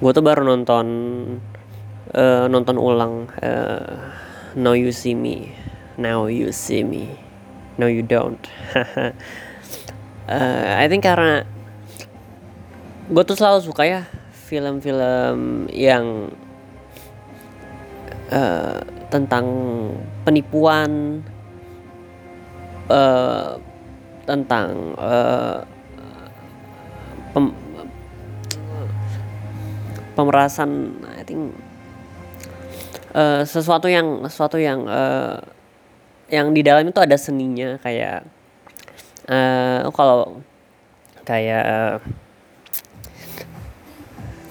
gue tuh baru nonton uh, nonton ulang uh, Now You See Me. Now You See Me. No You Don't. Uh, I think karena gue tuh selalu suka ya film-film yang uh, tentang penipuan uh, tentang uh, pemerasan I think uh, sesuatu yang sesuatu yang uh, yang di dalam itu ada seninya kayak uh, kalau kayak uh,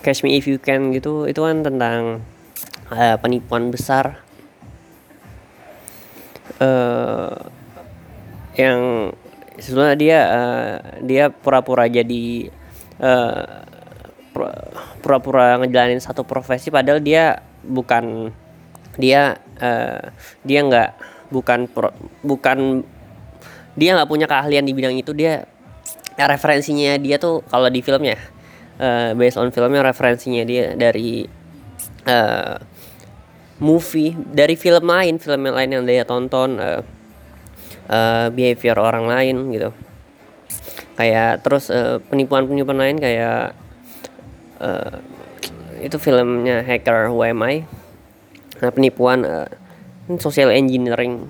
Catch Me If You Can gitu itu kan tentang uh, penipuan besar uh, yang sebenarnya dia uh, dia pura-pura jadi uh, pura-pura ngejalanin satu profesi padahal dia bukan dia uh, dia nggak bukan pro, bukan dia nggak punya keahlian di bidang itu dia referensinya dia tuh kalau di filmnya uh, based on filmnya referensinya dia dari uh, movie dari film lain film lain yang dia tonton uh, uh, behavior orang lain gitu. Kayak terus uh, penipuan penipuan lain kayak uh, itu filmnya hacker Who Am I? Nah penipuan uh, social engineering.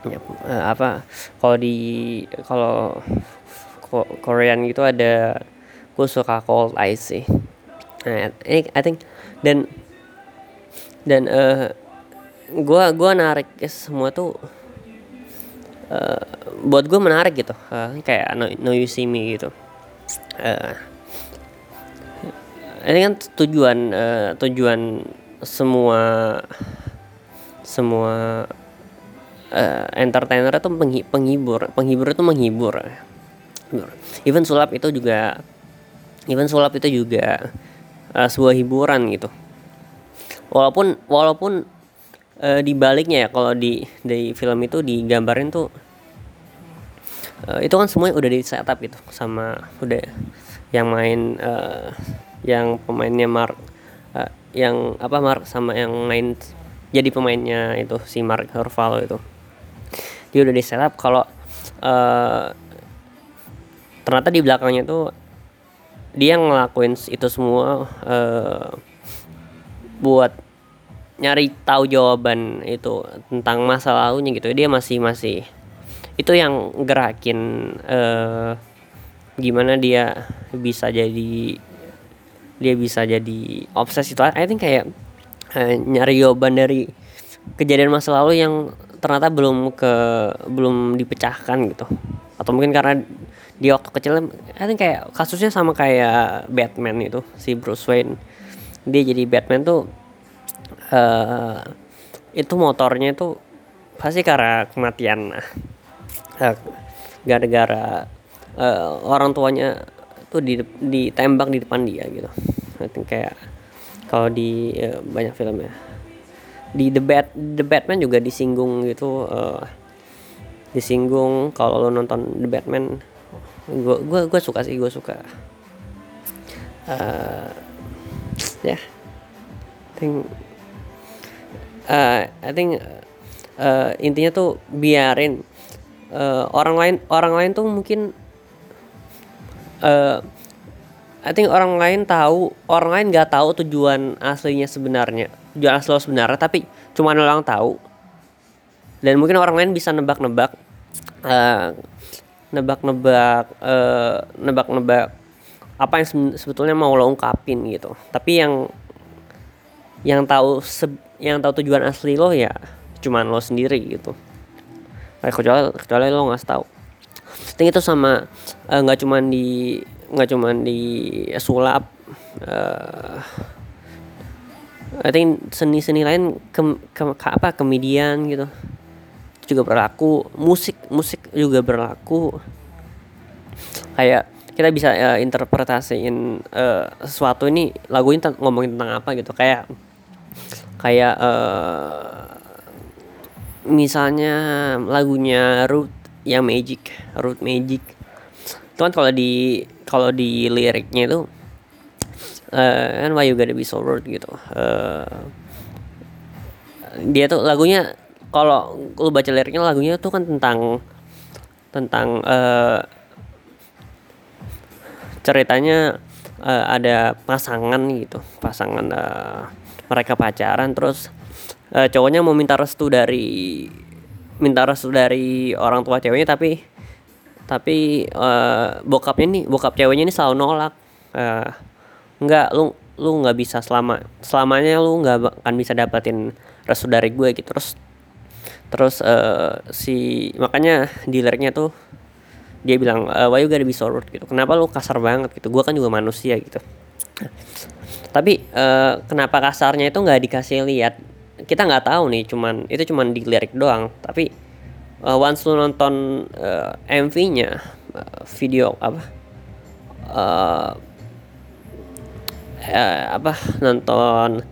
Ya, uh, apa kalau di kalau Korean gitu ada gue suka cold ice sih. Nah ini I think dan dan uh, gue gua narik semua tuh uh, buat gue menarik gitu. Uh, kayak no, no you see me gitu. Uh, ini kan tujuan uh, tujuan semua semua uh, entertainer itu penghibur penghibur itu menghibur. Even sulap itu juga even sulap itu juga uh, sebuah hiburan gitu. Walaupun walaupun uh, di baliknya ya kalau di di film itu digambarin tuh uh, itu kan semuanya udah di setup gitu sama udah yang main uh, yang pemainnya Mark uh, yang apa Mark sama yang main jadi pemainnya itu si Mark Ruffalo itu. Dia udah di setup kalau uh, ternyata di belakangnya tuh dia ngelakuin itu semua uh, buat nyari tahu jawaban itu tentang masa lalunya gitu. Dia masih masih itu yang gerakin uh, gimana dia bisa jadi dia bisa jadi obses itu. I think kayak uh, nyari jawaban dari kejadian masa lalu yang ternyata belum ke belum dipecahkan gitu. Atau mungkin karena di waktu kecil I think kayak kasusnya sama kayak Batman itu si Bruce Wayne. Dia jadi Batman tuh uh, itu motornya itu pasti karena kematian. Uh, gara-gara uh, orang tuanya tuh di ditembak di depan dia gitu Kayak kalau di uh, banyak film ya. Di The Bat The Batman juga disinggung gitu uh, disinggung kalau lo nonton The Batman. Gue gue gue suka sih gue suka. Uh, ya. Yeah. I think uh, I think uh, intinya tuh biarin uh, orang lain orang lain tuh mungkin uh, I think orang lain tahu orang lain nggak tahu tujuan aslinya sebenarnya tujuan asli sebenarnya tapi cuma orang tahu. Dan mungkin orang lain bisa nebak-nebak uh, nebak-nebak uh, nebak-nebak apa yang sebetulnya mau lo ungkapin gitu. Tapi yang yang tahu yang tahu tujuan asli lo ya cuman lo sendiri gitu. Kayak kecuali kecuali lo nggak tahu. Ting itu sama eh, nggak uh, cuman di nggak cuman di sulap uh, I think seni-seni lain ke, ke, ke apa komedian gitu. Juga berlaku. Musik musik juga berlaku. Kayak kita bisa uh, interpretasiin uh, sesuatu ini lagu ini ngomongin tentang apa gitu. Kayak kayak uh, misalnya lagunya Root yang Magic Root Magic itu kan kalau di kalau di liriknya itu uh, and why you gotta be so rude gitu. Uh, dia tuh lagunya kalau lu baca liriknya lagunya tuh kan tentang tentang uh, ceritanya uh, ada pasangan gitu. Pasangan uh, mereka pacaran terus uh, cowoknya mau minta restu dari minta restu dari orang tua ceweknya tapi tapi uh, bokapnya nih bokap ceweknya ini selalu nolak. Uh, nggak lu lu nggak bisa selama selamanya lu nggak akan bisa dapetin restu dari gue gitu. Terus terus uh, si makanya di liriknya tuh dia bilang uh, why you gotta be so rude? gitu. Kenapa lu kasar banget? gitu. Gue kan juga manusia gitu. Tapi uh, kenapa kasarnya itu nggak dikasih lihat? Kita nggak tahu nih cuman itu cuman di lirik doang. Tapi uh, once lu nonton uh, MV-nya uh, video apa? Uh, uh, apa? Nonton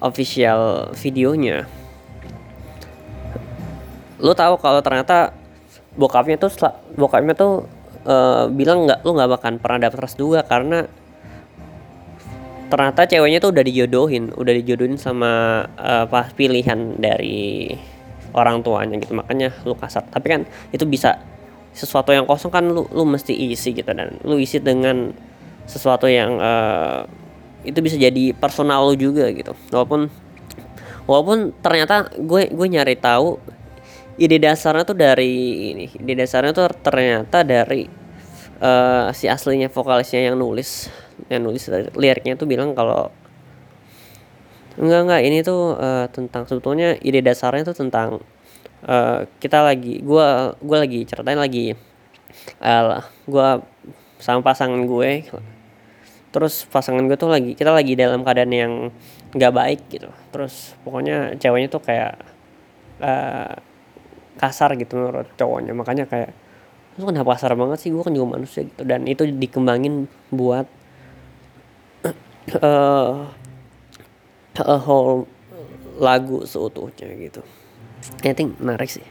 official videonya. Lu tahu kalau ternyata bokapnya tuh bokapnya tuh uh, bilang nggak lu nggak bakal pernah dapet res dua karena ternyata ceweknya tuh udah dijodohin udah dijodohin sama uh, pas pilihan dari orang tuanya gitu. Makanya lu kasar. Tapi kan itu bisa sesuatu yang kosong kan lu lu mesti isi gitu. Dan lu isi dengan sesuatu yang uh, itu bisa jadi personal lu juga gitu. Walaupun walaupun ternyata gue gue nyari tahu ide dasarnya tuh dari ini. Ide dasarnya tuh ternyata dari uh, si aslinya vokalisnya yang nulis. Yang nulis liriknya tuh bilang kalau enggak enggak. Ini tuh uh, tentang sebetulnya ide dasarnya tuh tentang uh, kita lagi gua gua lagi ceritain lagi uh, gua sama pasangan gue terus pasangan gue tuh lagi kita lagi dalam keadaan yang nggak baik gitu. Terus pokoknya ceweknya tuh kayak uh, kasar gitu menurut cowoknya. Makanya kayak lu kenapa kasar banget sih? Gue kan juga manusia gitu. Dan itu dikembangin buat uh, a whole lagu seutuhnya gitu. I think menarik sih